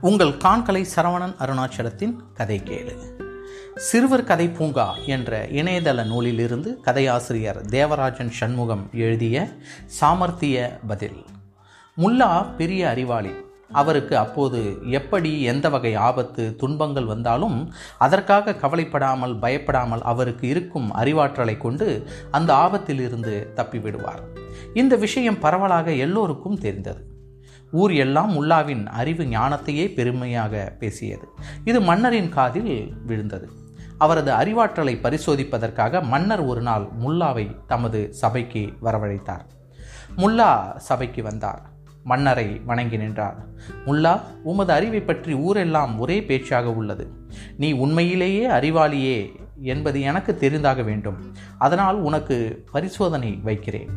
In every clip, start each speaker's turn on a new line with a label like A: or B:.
A: உங்கள் காண்கலை சரவணன் அருணாச்சலத்தின் கதை கேளு. சிறுவர் கதை பூங்கா என்ற இணையதள நூலிலிருந்து கதையாசிரியர் தேவராஜன் சண்முகம் எழுதிய சாமர்த்திய பதில். முல்லா பெரிய அறிவாளி. அவருக்கு அப்போது எப்படி எந்த வகை ஆபத்து துன்பங்கள் வந்தாலும் அதற்காக கவலைப்படாமல் பயப்படாமல் அவருக்கு இருக்கும் அறிவாற்றலை கொண்டு அந்த ஆபத்திலிருந்து தப்பிவிடுவார். இந்த விஷயம் பரவலாக எல்லோருக்கும் தெரிந்தது. ஊர் எல்லாம் முல்லாவின் அறிவு ஞானத்தையே பெருமையாக பேசியது. இது மன்னரின் காதில் விழுந்தது. அவரது அறிவாற்றலை பரிசோதிப்பதற்காக மன்னர் ஒரு நாள் முல்லாவை தமது சபைக்கு வரவழைத்தார். முல்லா சபைக்கு வந்தார். மன்னரை வணங்கி நின்றார். முல்லா உமது அறிவை பற்றி ஊரெல்லாம் ஒரே பேச்சாக உள்ளது. நீ உண்மையிலேயே அறிவாளியே என்பது எனக்கு தெரிந்தாக வேண்டும். அதனால் உனக்கு பரிசோதனை வைக்கிறேன்.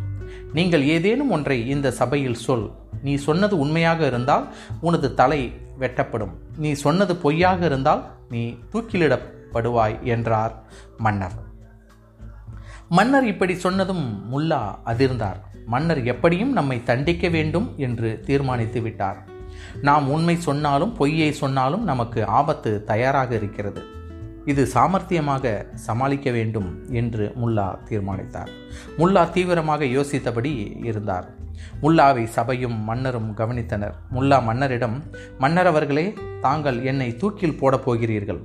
A: நீங்கள் ஏதேனும் ஒன்றை இந்த சபையில் சொல். நீ சொன்னது உண்மையாக இருந்தால் உனது தலை வெட்டப்படும். நீ சொன்னது பொய்யாக இருந்தால் நீ தூக்கிலிடப்படுவாய் என்றார் மன்னர். மன்னர் இப்படி சொன்னதும் முல்லா அதிர்ந்தார். மன்னர் எப்படியும் நம்மை தண்டிக்க வேண்டும் என்று தீர்மானித்து விட்டார். நாம் உண்மை சொன்னாலும் பொய்யை சொன்னாலும் நமக்கு ஆபத்து தயாராக இருக்கிறது. இது சாமர்த்தியமாக சமாளிக்க வேண்டும் என்று முல்லா தீர்மானித்தார். முல்லா தீவிரமாக யோசித்தபடி இருந்தார். முல்லாவை சபையும் மன்னரும் கவனித்தனர். முல்லா மன்னரிடம் மன்னர் அவர்களே தாங்கள் என்னை தூக்கில் போடப் போகிறீர்கள்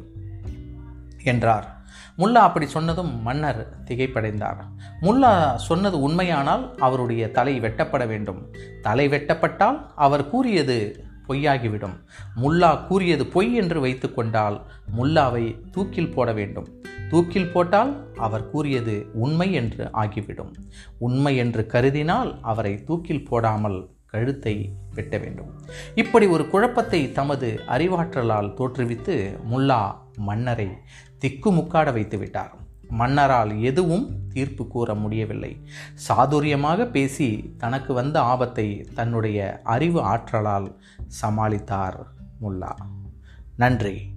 A: என்றார். முல்லா அப்படி சொன்னதும் மன்னர் திகைப்படைந்தார். முல்லா சொன்னது உண்மையானால் அவருடைய தலை வெட்டப்பட வேண்டும். தலை வெட்டப்பட்டால் அவர் கூறியது பொய்யாகிவிடும். முல்லா கூறியது பொய் என்று வைத்துக்கொண்டால் முல்லாவை தூக்கில் போட வேண்டும். தூக்கில் போட்டால் அவர் கூறியது உண்மை என்று ஆகிவிடும். உண்மை என்று கருதினால் அவரை தூக்கில் போடாமல் கழுத்தை வெட்ட வேண்டும். இப்படி ஒரு குழப்பத்தை தமது அறிவாற்றலால் தோற்றுவித்து முல்லா மன்னரை திக்குமுக்காட வைத்து விட்டார் மன்னரால் எதுவும் தீர்ப்பு கூற முடியவில்லை. சாதுரியமாக பேசி தனக்கு வந்த ஆபத்தை தன்னுடைய அறிவு ஆற்றலால் சமாளித்தார் முல்லா. நன்றி.